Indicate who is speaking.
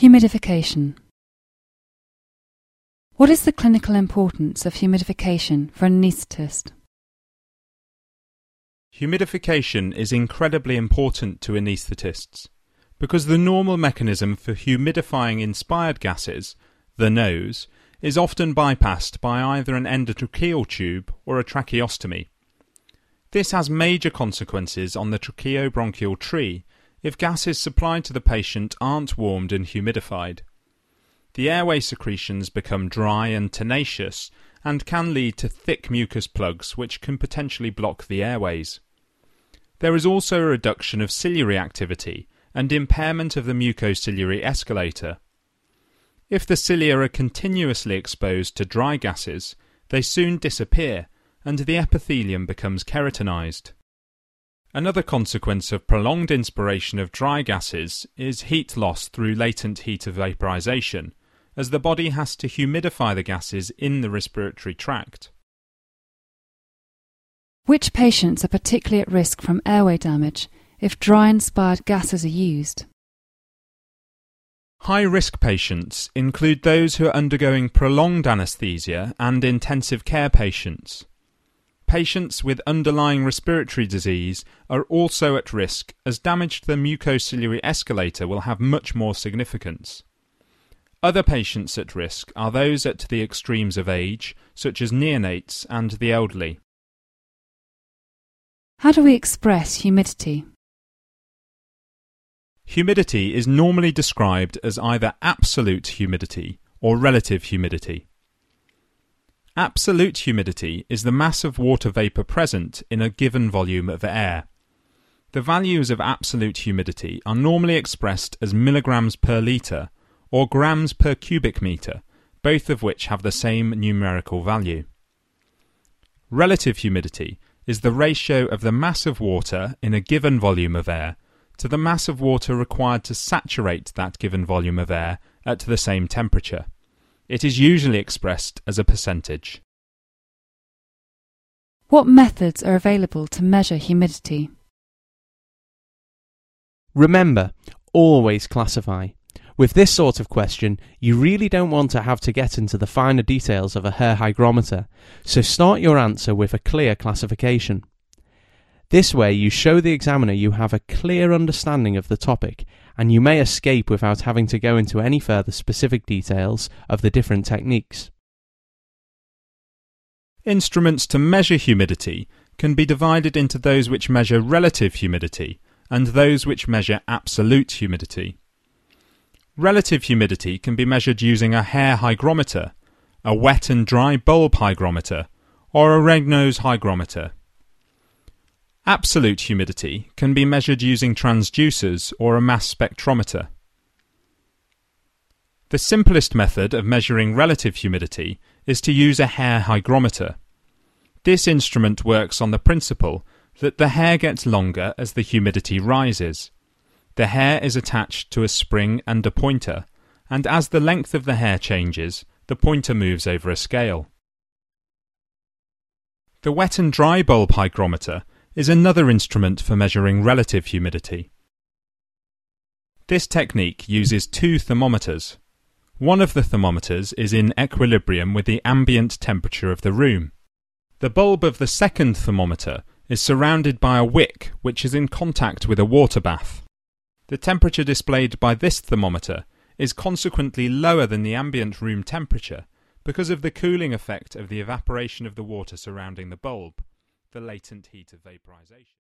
Speaker 1: Humidification. What is the clinical importance of humidification for an anaesthetist?
Speaker 2: Humidification is incredibly important to anaesthetists because the normal mechanism for humidifying inspired gases, the nose, is often bypassed by either an endotracheal tube or a tracheostomy. This has major consequences on the tracheobronchial tree if gases supplied to the patient aren't warmed and humidified. The airway secretions become dry and tenacious and can lead to thick mucus plugs which can potentially block the airways. There is also a reduction of ciliary activity and impairment of the mucociliary escalator. If the cilia are continuously exposed to dry gases, they soon disappear and the epithelium becomes keratinized. Another consequence of prolonged inspiration of dry gases is heat loss through latent heat of vaporization, as the body has to humidify the gases in the respiratory tract.
Speaker 1: Which patients are particularly at risk from airway damage if dry inspired gases are used?
Speaker 2: High risk patients include those who are undergoing prolonged anesthesia and intensive care patients patients with underlying respiratory disease are also at risk as damage to the mucociliary escalator will have much more significance. Other patients at risk are those at the extremes of age, such as neonates and the elderly.
Speaker 1: How do we express humidity?
Speaker 2: Humidity is normally described as either absolute humidity or relative humidity. Absolute humidity is the mass of water vapour present in a given volume of air. The values of absolute humidity are normally expressed as milligrams per litre or grams per cubic metre, both of which have the same numerical value. Relative humidity is the ratio of the mass of water in a given volume of air to the mass of water required to saturate that given volume of air at the same temperature. It is usually expressed as a percentage.
Speaker 1: What methods are available to measure humidity?
Speaker 3: Remember, always classify. With this sort of question, you really don't want to have to get into the finer details of a hair hygrometer, so start your answer with a clear classification. This way, you show the examiner you have a clear understanding of the topic, and you may escape without having to go into any further specific details of the different techniques.
Speaker 2: Instruments to measure humidity can be divided into those which measure relative humidity and those which measure absolute humidity. Relative humidity can be measured using a hair hygrometer, a wet and dry bulb hygrometer, or a Regnault's hygrometer. Absolute humidity can be measured using transducers or a mass spectrometer. The simplest method of measuring relative humidity is to use a hair hygrometer. This instrument works on the principle that the hair gets longer as the humidity rises. The hair is attached to a spring and a pointer, and as the length of the hair changes, the pointer moves over a scale. The wet and dry bulb hygrometer is another instrument for measuring relative humidity. This technique uses two thermometers. One of the thermometers is in equilibrium with the ambient temperature of the room. The bulb of the second thermometer is surrounded by a wick which is in contact with a water bath. The temperature displayed by this thermometer is consequently lower than the ambient room temperature because of the cooling effect of the evaporation of the water surrounding the bulb the latent heat of vaporization.